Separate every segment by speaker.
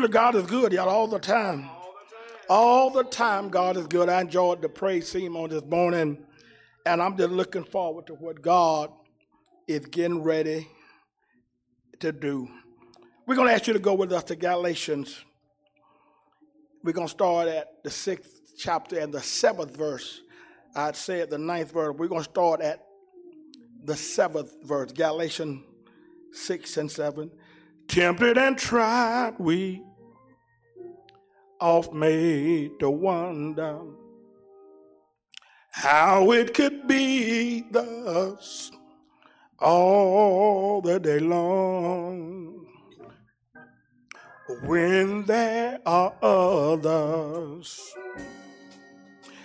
Speaker 1: Truly, God is good, y'all, all the time. All the time, God is good. I enjoyed the praise team on this morning, and I'm just looking forward to what God is getting ready to do. We're going to ask you to go with us to Galatians. We're going to start at the sixth chapter and the seventh verse. I'd say at the ninth verse. We're going to start at the seventh verse, Galatians 6 and 7. Tempted and tried, we oft made to wonder how it could be thus all the day long. When there are others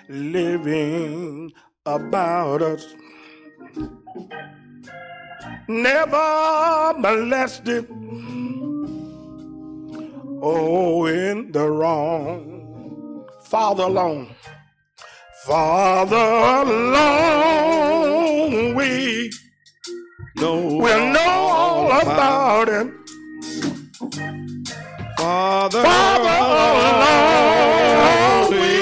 Speaker 1: living about us never molested. Oh in the wrong. Father alone. Father alone. We know we'll know all about it.
Speaker 2: Father,
Speaker 1: father alone. we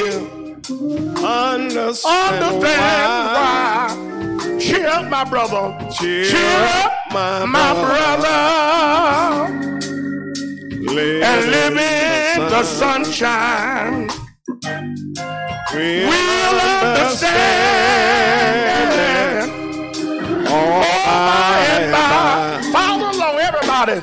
Speaker 2: understand,
Speaker 1: understand why. cheer up my brother.
Speaker 2: Cheer,
Speaker 1: cheer up
Speaker 2: my,
Speaker 1: my brother.
Speaker 2: Live
Speaker 1: and live
Speaker 2: in
Speaker 1: in the sunshine.
Speaker 2: We'll,
Speaker 1: We'll understand.
Speaker 2: all by and by.
Speaker 1: Follow along, everybody.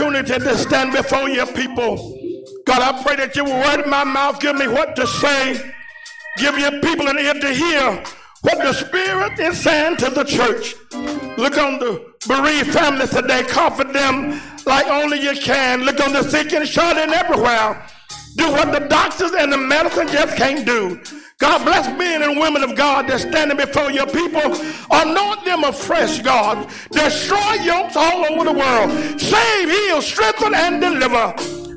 Speaker 1: Opportunity to stand before your people. God, I pray that you will word my mouth, give me what to say, give your people an ear to hear what the Spirit is saying to the church. Look on the bereaved family today, comfort them like only you can. Look on the sick and shut-in everywhere. Do what the doctors and the medicine just can't do. God bless men and women of God that's standing before your people. Anoint them afresh, God. Destroy yokes all over the world. Save, heal, strengthen, and deliver.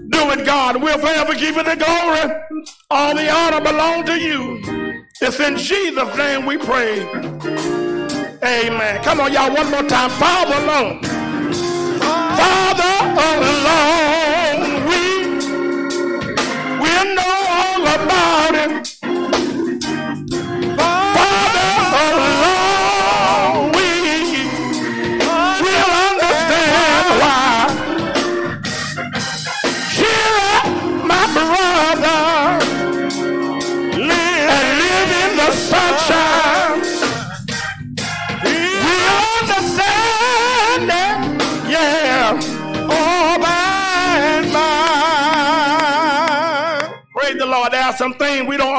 Speaker 1: Do it, God. We'll forever give you the glory. All the honor belong to you. It's in Jesus' name we pray. Amen. Come on, y'all, one more time. Father alone. Father alone. We we know all about it.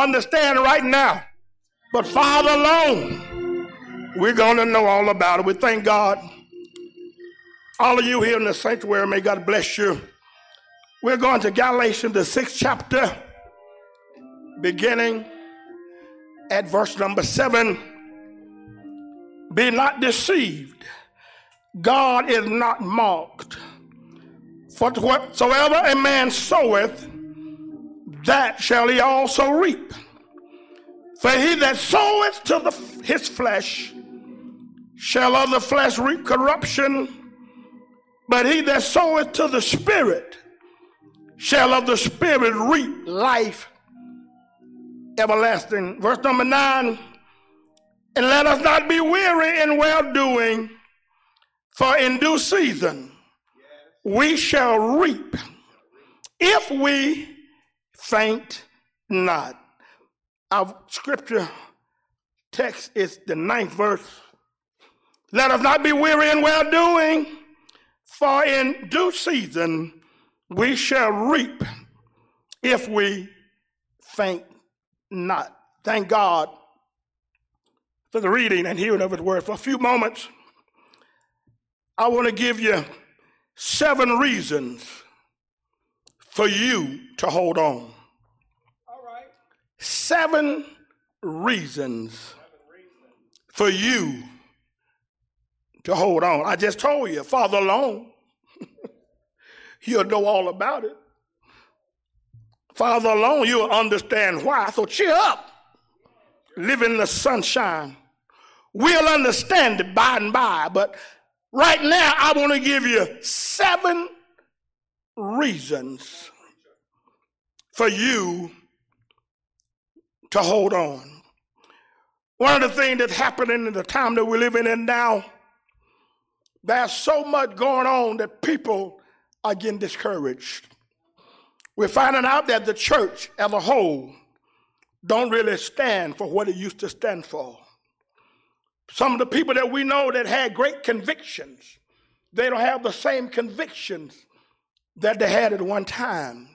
Speaker 1: Understand right now. But Father alone, we're going to know all about it. We thank God. All of you here in the sanctuary, may God bless you. We're going to Galatians, the sixth chapter, beginning at verse number seven. Be not deceived. God is not mocked. For whatsoever a man soweth, that shall he also reap. For he that soweth to the, his flesh shall of the flesh reap corruption, But he that soweth to the Spirit shall of the Spirit reap life everlasting. Verse number nine. And let us not be weary in well doing, for in due season we shall reap if we faint not. Our scripture text is the ninth verse. Let us not be weary in well doing, for in due season we shall reap if we faint not. Thank God for the reading and hearing of his word. For a few moments, I want to give you seven reasons for you to hold on. Seven reasons for you to hold on. I just told you, Father alone, you'll know all about it. Father alone, you'll understand why. So cheer up. Live in the sunshine. We'll understand it by and by, but right now I want to give you seven reasons for you to hold on. One of the things that's happening in the time that we're living in now, there's so much going on that people are getting discouraged. We're finding out that the church as a whole don't really stand for what it used to stand for. Some of the people that we know that had great convictions, they don't have the same convictions that they had at one time.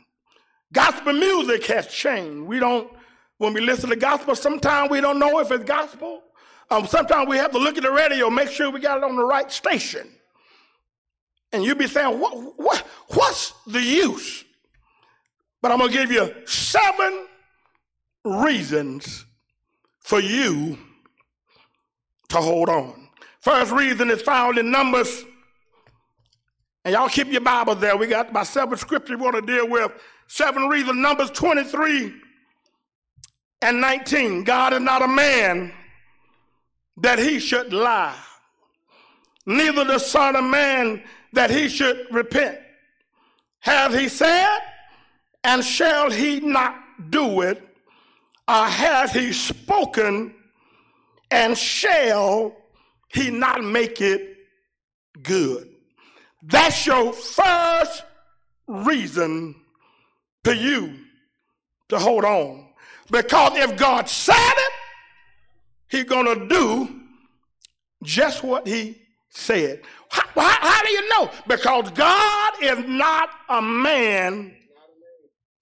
Speaker 1: Gospel music has changed. We don't, when we listen to gospel, sometimes we don't know if it's gospel. Um, sometimes we have to look at the radio, make sure we got it on the right station. And you'll be saying, what, what, what's the use? But I'm going to give you seven reasons for you to hold on. First reason is found in Numbers. And y'all keep your Bible there. We got about seven scriptures we want to deal with. Seven reasons. Numbers 23 and 19. God is not a man that he should lie, neither the Son of Man that he should repent. Have he said, and shall he not do it? Or has he spoken, and shall he not make it good? That's your first reason to you to hold on. Because if God said it, he's going to do just what he said. How, how, how, do you know? Because God is not a man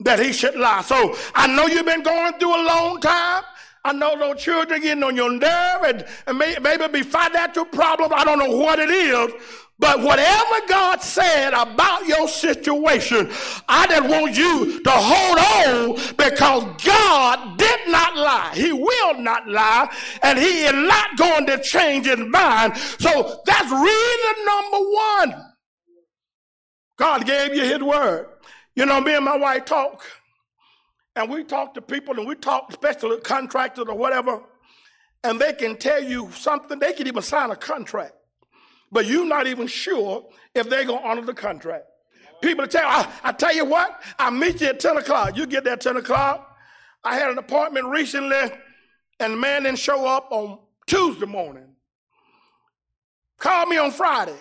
Speaker 1: that he should lie. So I know you've been going through a long time. I know those children getting on your nerve and, and may, maybe be financial problems. I don't know what it is. But whatever God said about your situation, I just want you to hold on because God did not lie. He will not lie, and He is not going to change His mind. So that's reason number one. God gave you His word. You know, me and my wife talk, and we talk to people, and we talk, especially contractors or whatever, and they can tell you something. They can even sign a contract, but you're not even sure if they're to honor the contract. People tell I, I tell you what, I'll meet you at 10 o'clock. You get there at 10 o'clock. I had an appointment recently, and the man didn't show up on Tuesday morning. Called me on Friday.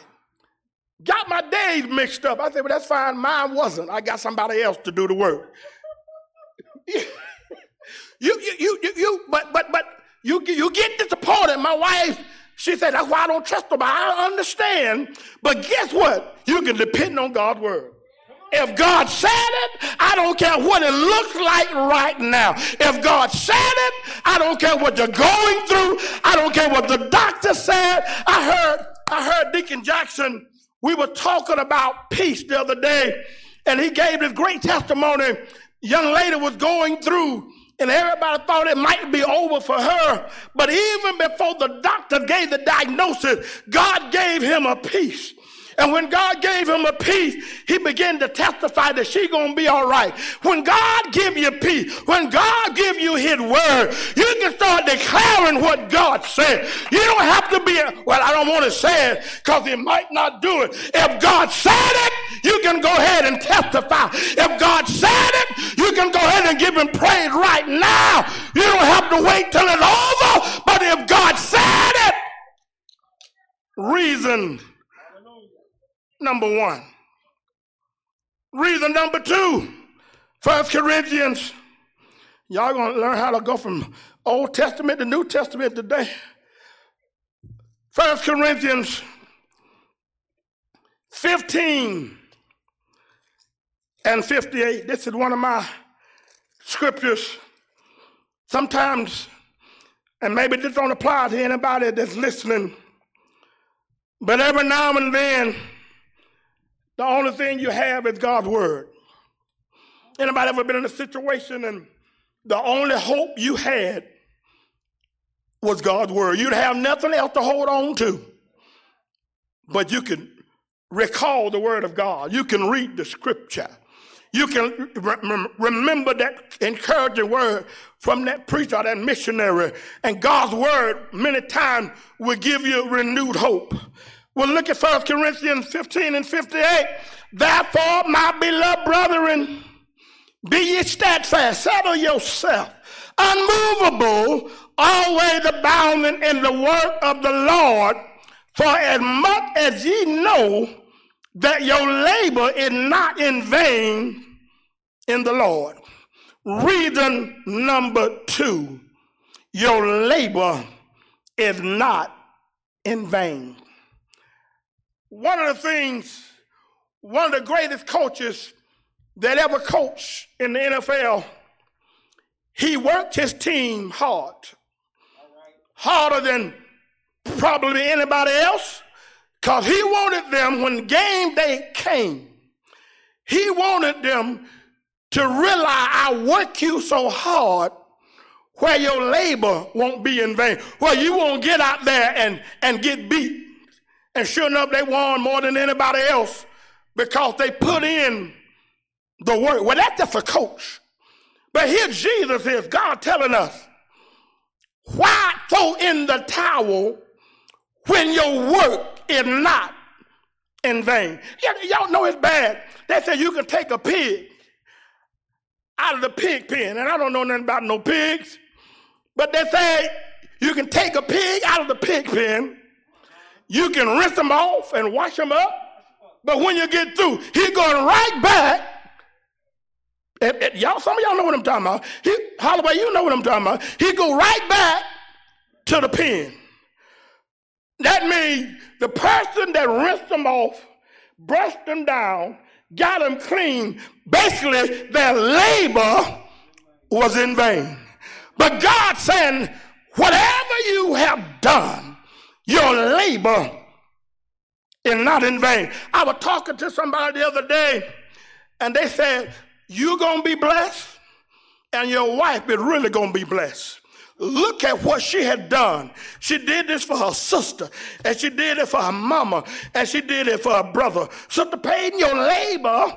Speaker 1: Got my days mixed up. I said, well, that's fine. Mine wasn't. I got somebody else to do the work. You, you, you, you, you, but, but, but you, you get disappointed. My wife, she said, that's why I don't trust them. I understand. But guess what? You can depend on God's word. If God said it, I don't care what it looks like right now. If God said it, I don't care what you're going through. I don't care what the doctor said. I heard, I heard Deacon Jackson we were talking about peace the other day, and he gave this great testimony. Young lady was going through, and everybody thought it might be over for her. But even before the doctor gave the diagnosis, God gave him a peace. And when God gave him a peace, he began to testify that she gonna be all right. When God give you peace, when God give you his word, you can start declaring what God said. You don't have to be, well, I don't want to say it because he might not do it. If God said it, you can go ahead and testify. If God said it, you can go ahead and give him praise right now. You don't have to wait till it's over, but if God said it, reason number one. Reason number two, First Corinthians. Y'all gonna learn how to go from Old Testament to New Testament today. First Corinthians 15 and 58. This is one of my scriptures. Sometimes, and maybe this don't apply to anybody that's listening, but every now and then, the only thing you have is God's word. Anybody ever been in a situation and the only hope you had was God's word? You'd have nothing else to hold on to. But you can recall the word of God. You can read the scripture. You can re- remember that encouraging word from that preacher, that missionary. And God's word many times will give you renewed hope. Well, look at 1 Corinthians 15 and 58. Therefore, my beloved brethren, be ye steadfast, settle yourself, unmovable, always abounding in the work of the Lord, for as much as ye know that your labor is not in vain in the Lord. Reason number two, your labor is not in vain one of the things, one of the greatest coaches that ever coached in the NFL, he worked his team hard. Harder than probably anybody else. Because he wanted them, when game day came, he wanted them to realize I work you so hard where your labor won't be in vain, where you won't get out there and, and get beat. And sure enough, they won more than anybody else because they put in the work. Well, that's just a coach. But here Jesus is, God telling us, why throw in the towel when your work is not in vain? Y- y'all know it's bad. They say you can take a pig out of the pig pen, and I don't know nothing about no pigs, but they say you can take a pig out of the pig pen you can rinse them off and wash them up. But when you get through, he's going right back. And, and y'all, some of y'all know what I'm talking about. He, Holloway, you know what I'm talking about. He go right back to the pen. That means the person that rinsed them off, brushed them down, got them clean, basically their labor was in vain. But God saying, whatever you have done, your labor is not in vain. I was talking to somebody the other day, and they said, You're going to be blessed, and your wife is really going to be blessed. Look at what she had done. She did this for her sister, and she did it for her mama, and she did it for her brother. Sister Paden, your labor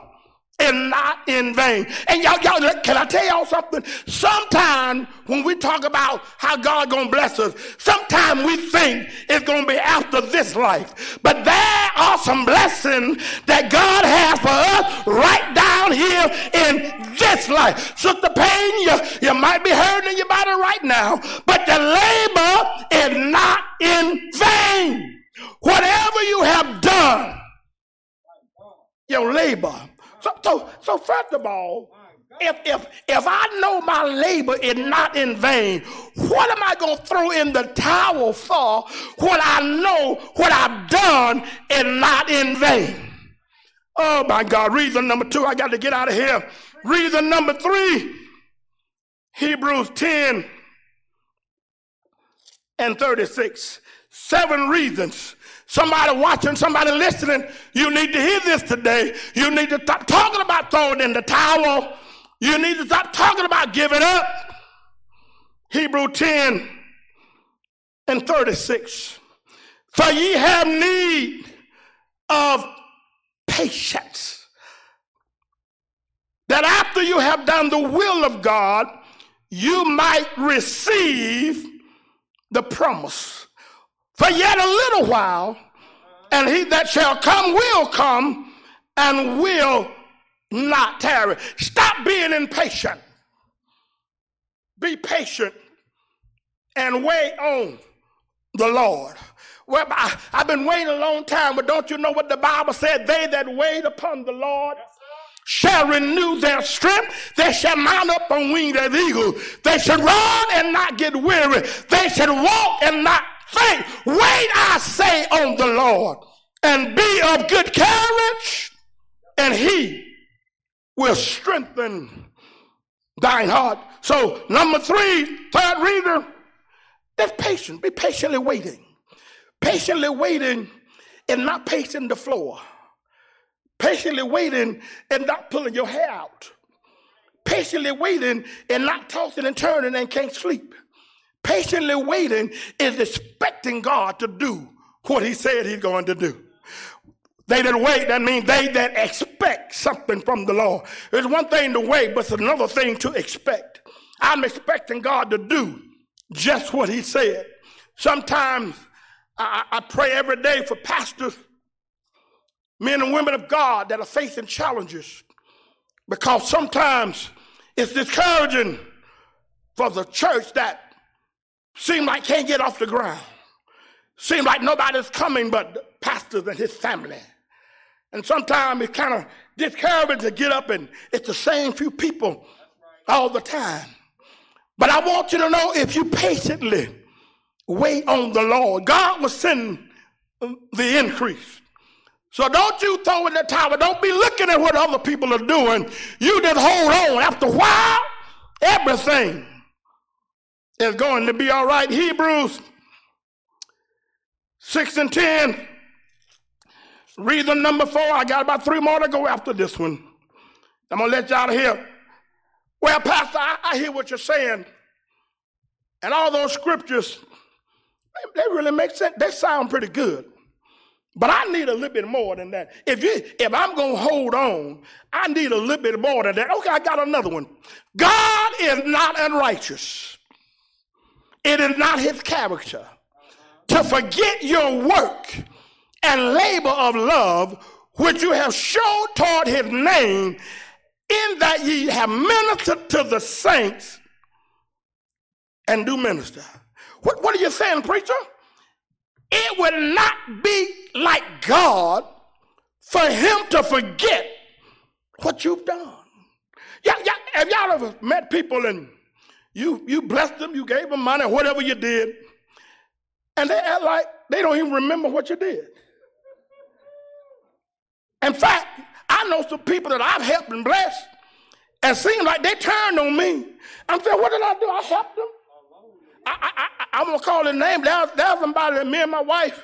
Speaker 1: and not in vain. And y'all, y'all, can I tell y'all something? Sometimes when we talk about how God gonna bless us, sometimes we think it's gonna be after this life. But there are some blessings that God has for us right down here in this life. Sister Payne, you, you might be hurting in your body right now, but the labor is not in vain. Whatever you have done, your labor so, so, so first of all, if, if, if I know my labor is not in vain, what am I going to throw in the towel for when I know what I've done is not in vain? Oh my God. Reason number two, I got to get out of here. Reason number three, Hebrews 10 and 36. Seven reasons Somebody watching, somebody listening, you need to hear this today. You need to stop talking about throwing in the towel. You need to stop talking about giving up. Hebrew 10 and 36. For ye have need of patience. That after you have done the will of God, you might receive the promise. For yet a little while, and he that shall come will come and will not tarry. Stop being impatient. Be patient and wait on the Lord. Well, I, have been waiting a long time, but don't you know what the Bible said? They that wait upon the Lord shall renew their strength. They shall mount up on wings as eagles. They shall run and not get weary. They shall walk and not faint. Wait, I say, on the Lord, and be of good courage, and he will strengthen thine heart. So, number three, third reader, that's patient. Be patiently waiting. Patiently waiting and not pacing the floor. Patiently waiting and not pulling your hair out. Patiently waiting and not tossing and turning and can't sleep. Patiently waiting is expecting God to do what He said He's going to do. They that wait, that means they that expect something from the Lord. It's one thing to wait, but it's another thing to expect. I'm expecting God to do just what He said. Sometimes I, I pray every day for pastors, men and women of God that are facing challenges because sometimes it's discouraging for the church that seem like can't get off the ground. Seem like nobody's coming but the pastor and his family. And sometimes it's kind of discouraging to get up and it's the same few people all the time. But I want you to know if you patiently wait on the Lord, God will send the increase. So don't you throw in the towel. Don't be looking at what other people are doing. You just hold on. After a while, everything is going to be all right. Hebrews 6 and 10. Read number four. I got about three more to go after this one. I'm going to let y'all hear. Well, Pastor, I, I hear what you're saying. And all those scriptures, they, they really make sense. They sound pretty good. But I need a little bit more than that. If you, if I'm gonna hold on, I need a little bit more than that. Okay, I got another one. God is not unrighteous. It is not his character to forget your work and labor of love which you have showed toward his name, in that ye have ministered to the saints and do minister. What, what are you saying, preacher? It would not be like God for him to forget what you've done. Yeah, yeah, have y'all ever met people and you, you blessed them, you gave them money, whatever you did, and they act like they don't even remember what you did. In fact, I know some people that I've helped and blessed, and seem like they turned on me. I'm saying, what did I do? I helped them. I, I, I, am gonna call the name. There's, there's somebody that me and my wife,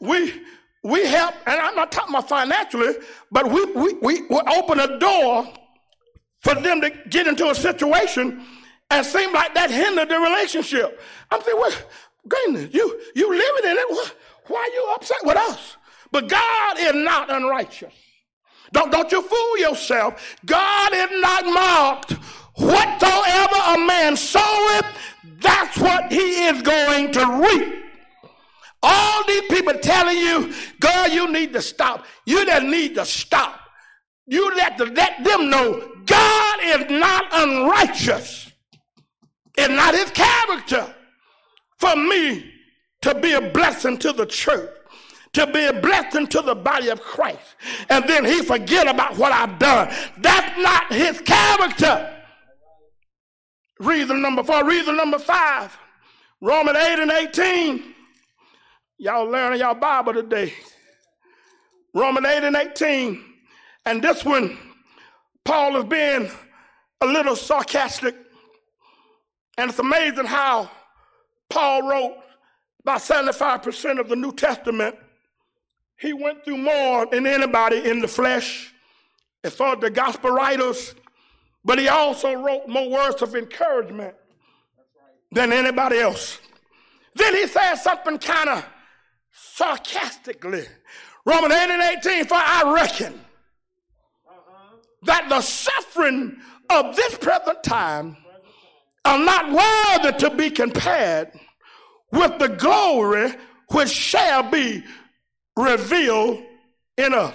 Speaker 1: we we help, and I'm not talking about financially, but we we we, we open a door for them to get into a situation and seem like that hindered the relationship. I'm saying, well, goodness, you you living in it. Why are you upset with us? But God is not unrighteous. Don't, don't you fool yourself. God is not mocked. Whatsoever a man soweth, that's what he is going to reap. All these people telling you, God, you need to stop. You just need to stop. You let, to let them know God is not unrighteous. It's not his character for me to be a blessing to the church, to be a blessing to the body of Christ. And then he forget about what I've done. That's not his character. Reason number four, reason number five, Romans 8 and 18. Y'all learning y'all Bible today. Romans 8 and 18. And this one, Paul is being a little sarcastic and it's amazing how Paul wrote about 75% of the New Testament. He went through more than anybody in the flesh as far as the gospel writers, but he also wrote more words of encouragement than anybody else. Then he said something kind of sarcastically. Romans 8 and 18, for I reckon uh-huh. that the suffering of this present time are not worthy to be compared with the glory which shall be revealed in us.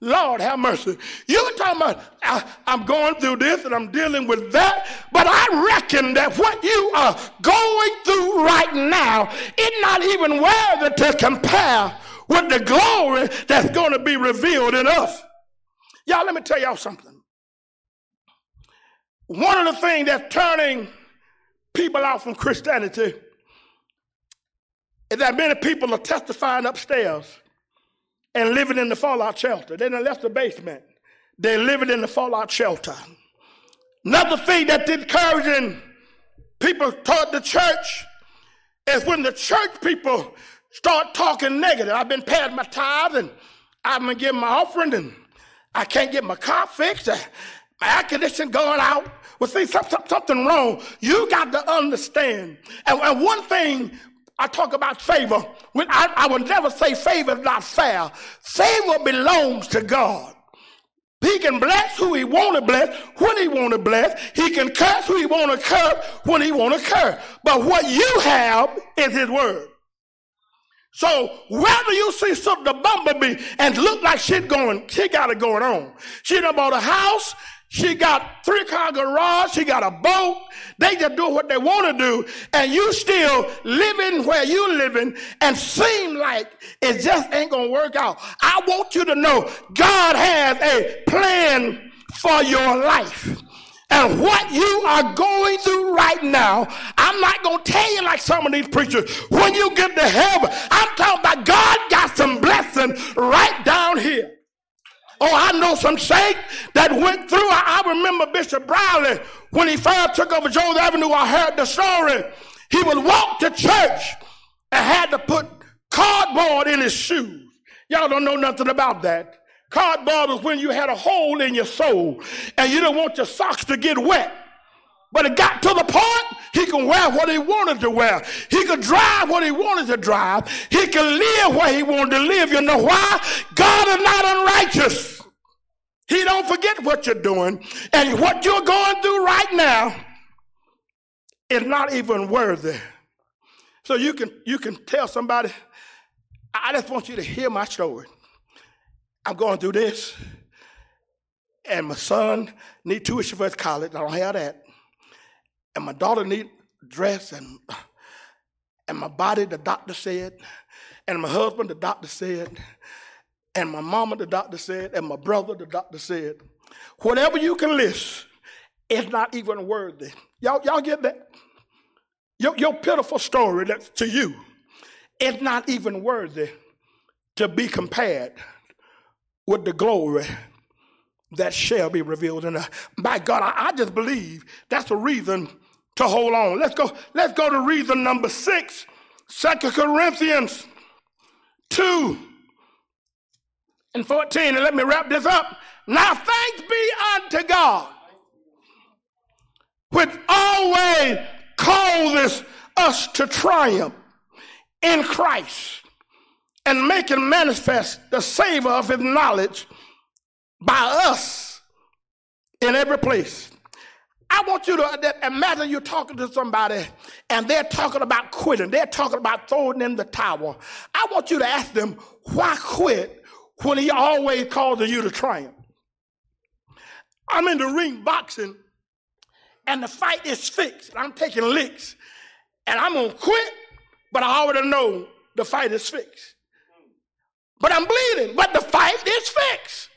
Speaker 1: Lord have mercy. You're talking about I, am going through this and I'm dealing with that, but I reckon that what you are going through right now is not even worthy to compare with the glory that's going to be revealed in us. Y'all, let me tell y'all something. One of the things that's turning people out from Christianity is that many people are testifying upstairs and living in the fallout shelter. They done left the basement. They're living in the fallout shelter. Another thing that's encouraging people toward the church is when the church people start talking negative. I've been paying my tithe and I've been giving my offering and I can't get my car fixed. Air conditioning going out. Well, see, something wrong. You got to understand. And, and one thing I talk about favor. When I, I would never say favor is not fair. Favor belongs to God. He can bless who he want to bless when he want to bless. He can curse who he want to curse when he want to curse. But what you have is his word. So whether you see something a bumblebee and look like shit going, she got it going on. She done bought a house. She got three car garage. She got a boat. They just do what they want to do. And you still living where you living and seem like it just ain't going to work out. I want you to know God has a plan for your life. And what you are going through right now, I'm not going to tell you like some of these preachers. When you get to heaven, I'm talking about God got some blessing right down here. Oh, I know some saints that went through. I, I remember Bishop Browley when he first took over Jones Avenue. I heard the story. He would walk to church and had to put cardboard in his shoes. Y'all don't know nothing about that. Cardboard was when you had a hole in your soul and you didn't want your socks to get wet. But it got to the point he could wear what he wanted to wear. He could drive what he wanted to drive. He could live where he wanted to live. You know why? God is not unrighteous. He don't forget what you're doing. And what you're going through right now is not even worthy. So you can you can tell somebody, I just want you to hear my story. I'm going through this. And my son need tuition for his college. I don't have that and my daughter need dress and and my body the doctor said and my husband the doctor said and my mama the doctor said and my brother the doctor said whatever you can list is not even worthy y'all y'all get that your, your pitiful story that's to you is not even worthy to be compared with the glory that shall be revealed in us. By God, I, I just believe that's the reason to hold on. Let's go, let's go to reason number six, Second Corinthians 2 and 14. And let me wrap this up. Now thanks be unto God, which always causes us to triumph in Christ and making manifest the savor of his knowledge by us in every place. I want you to imagine you're talking to somebody and they're talking about quitting. They're talking about throwing in the towel. I want you to ask them, why quit when he always causes you to triumph? I'm in the ring boxing and the fight is fixed. I'm taking licks and I'm going to quit, but I already know the fight is fixed. But I'm bleeding, but the fight is fixed.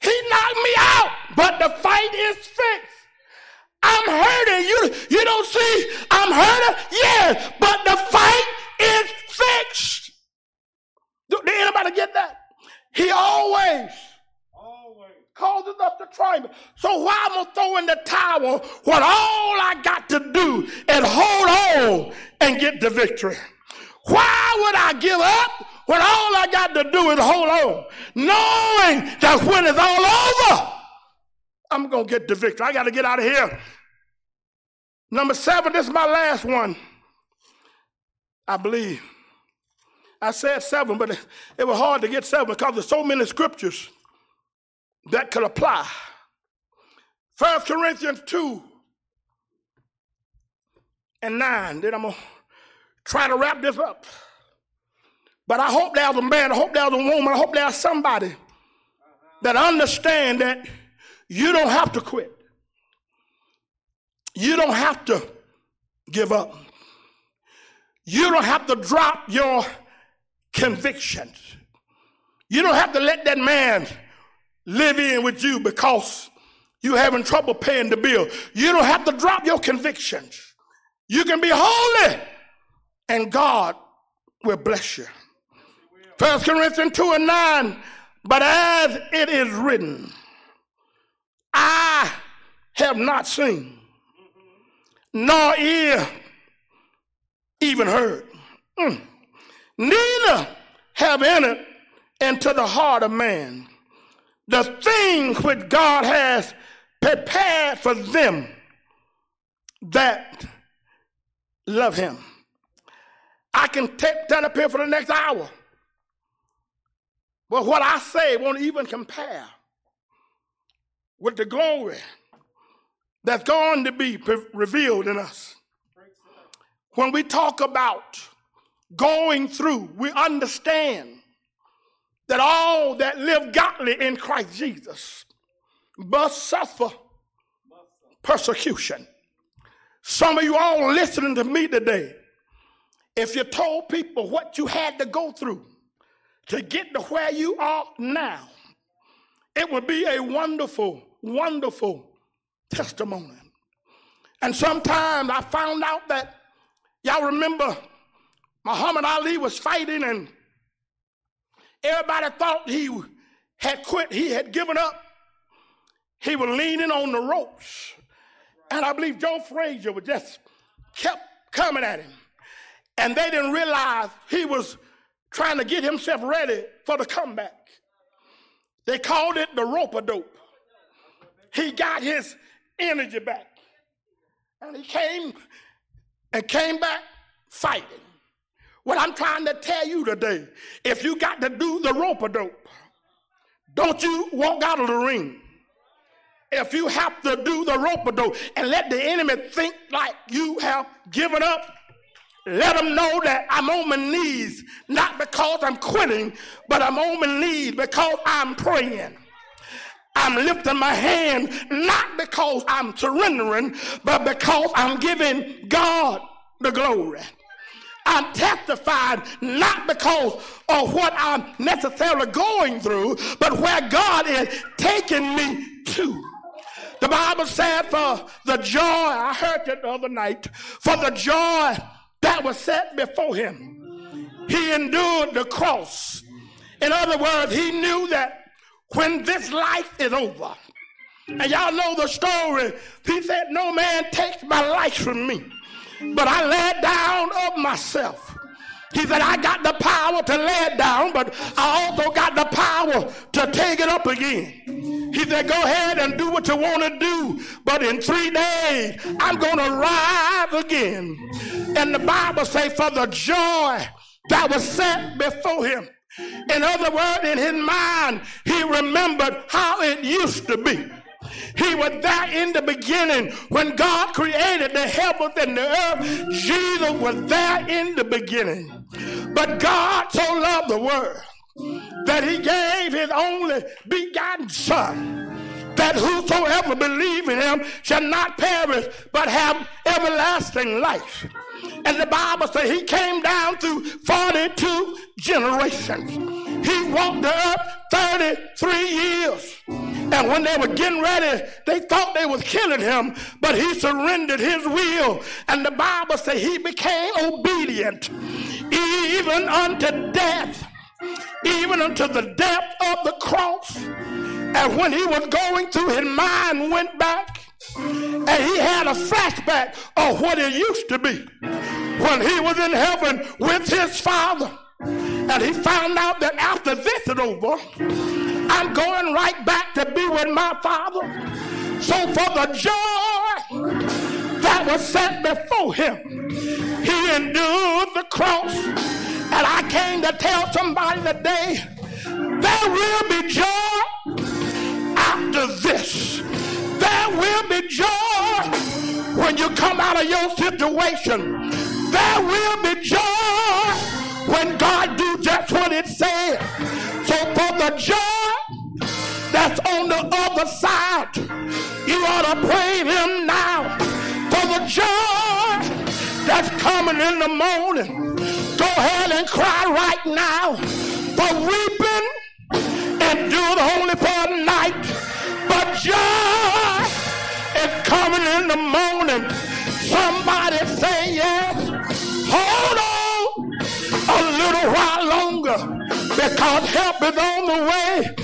Speaker 1: He knocked me out, but the fight is fixed. I'm hurting. You, you don't see I'm hurting? Yes, but the fight is fixed. Did anybody get that? He always, always causes us to triumph. So why am I throwing the towel when all I got to do is hold on and get the victory? Why would I give up when all I got to do is hold on, knowing that when it's all over, I'm going to get the victory. I got to get out of here. Number seven, this is my last one. I believe. I said seven, but it was hard to get seven because there's so many scriptures that could apply. First Corinthians 2 and 9. Then I'm going to try to wrap this up. But I hope there's a man, I hope there's a woman, I hope there's somebody that understand that you don't have to quit. You don't have to give up. You don't have to drop your convictions. You don't have to let that man live in with you because you're having trouble paying the bill. You don't have to drop your convictions. You can be holy and God will bless you. First Corinthians 2 and 9, but as it is written, I have not seen, nor ear even heard. Mm. Neither have entered into the heart of man the things which God has prepared for them that love him. I can take that up here for the next hour. But what I say won't even compare with the glory that's going to be revealed in us. When we talk about going through, we understand that all that live godly in Christ Jesus must suffer persecution. Some of you all listening to me today, if you told people what you had to go through to get to where you are now, it would be a wonderful, wonderful testimony. And sometimes I found out that, y'all remember, Muhammad Ali was fighting and everybody thought he had quit, he had given up. He was leaning on the ropes. And I believe Joe Frazier was just kept coming at him. And they didn't realize he was trying to get himself ready for the comeback. They called it the rope a dope. He got his energy back. And he came and came back fighting. What I'm trying to tell you today, if you got to do the rope a dope, don't you walk out of the ring if you have to do the rope a dope and let the enemy think like you have given up, let them know that I'm on my knees, not because I'm quitting, but I'm on my knees because I'm praying. I'm lifting my hand not because I'm surrendering, but because I'm giving God the glory. I'm testifying not because of what I'm necessarily going through, but where God is taking me to. The Bible said for the joy, I heard it the other night, for the joy that was set before him, he endured the cross. In other words, he knew that when this life is over, and y'all know the story, he said, No man takes my life from me, but I laid down of myself. He said, I got the power to lay it down, but I also got the power to take it up again. He said, Go ahead and do what you want to do, but in three days, I'm going to rise again. And the Bible says, For the joy that was set before him. In other words, in his mind, he remembered how it used to be. He was there in the beginning when God created the heavens and the earth. Jesus was there in the beginning. But God so loved the world that he gave his only begotten Son that whosoever believe in him shall not perish but have everlasting life. And the Bible says he came down through 42 generations. He walked the earth 33 years. And when they were getting ready, they thought they was killing him, but he surrendered his will. And the Bible says he became obedient even unto death, even unto the death of the cross. And when he was going through, his mind went back and he had a flashback of what it used to be when he was in heaven with his father. And he found out that after this is over, I'm going right back to be with my father. So for the joy that was set before him, he endured the cross And I came to tell somebody today there will be joy after this. There will be joy when you come out of your situation. There will be joy when God do just what it said. So for the joy that's on the other side, you ought to praise him now. For the joy that's coming in the morning, go ahead and cry right now. For weeping endure only for a night, but joy is coming in the morning. Somebody say yes. Hold on a little while longer because help is on the way.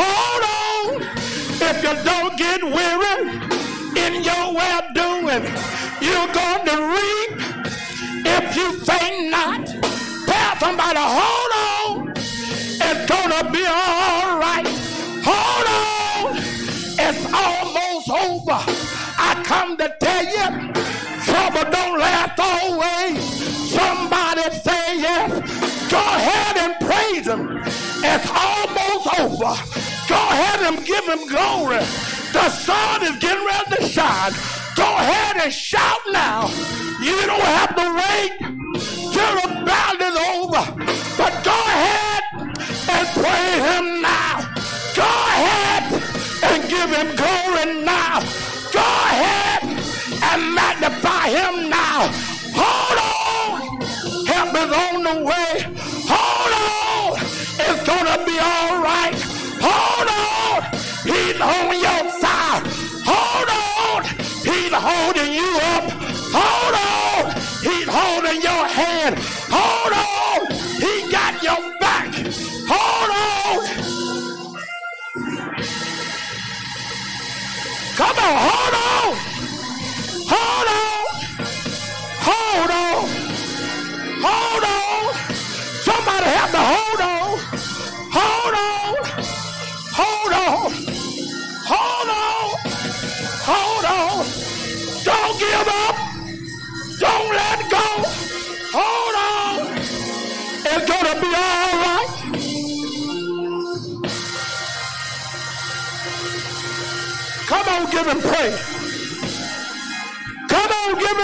Speaker 1: Hold on if you don't get weary in your of doing. You're going to reap if you faint not. Tell somebody, hold on. Come to tell you, trouble don't last always. Somebody say yes. Go ahead and praise him. It's almost over. Go ahead and give him glory. The sun is getting ready to shine. Go ahead and shout now. You don't have to wait till the battle is over. But go ahead and praise him now. Go ahead and give him glory now. Magnify him now. Hold on. Help is on the way. Hold on. It's gonna be all right. Hold on. He's on your side. Hold on. He's holding you up. Hold on. He's holding your hand. Hold on. He got your back. Hold on. Come on. Give him praise. Come on, give him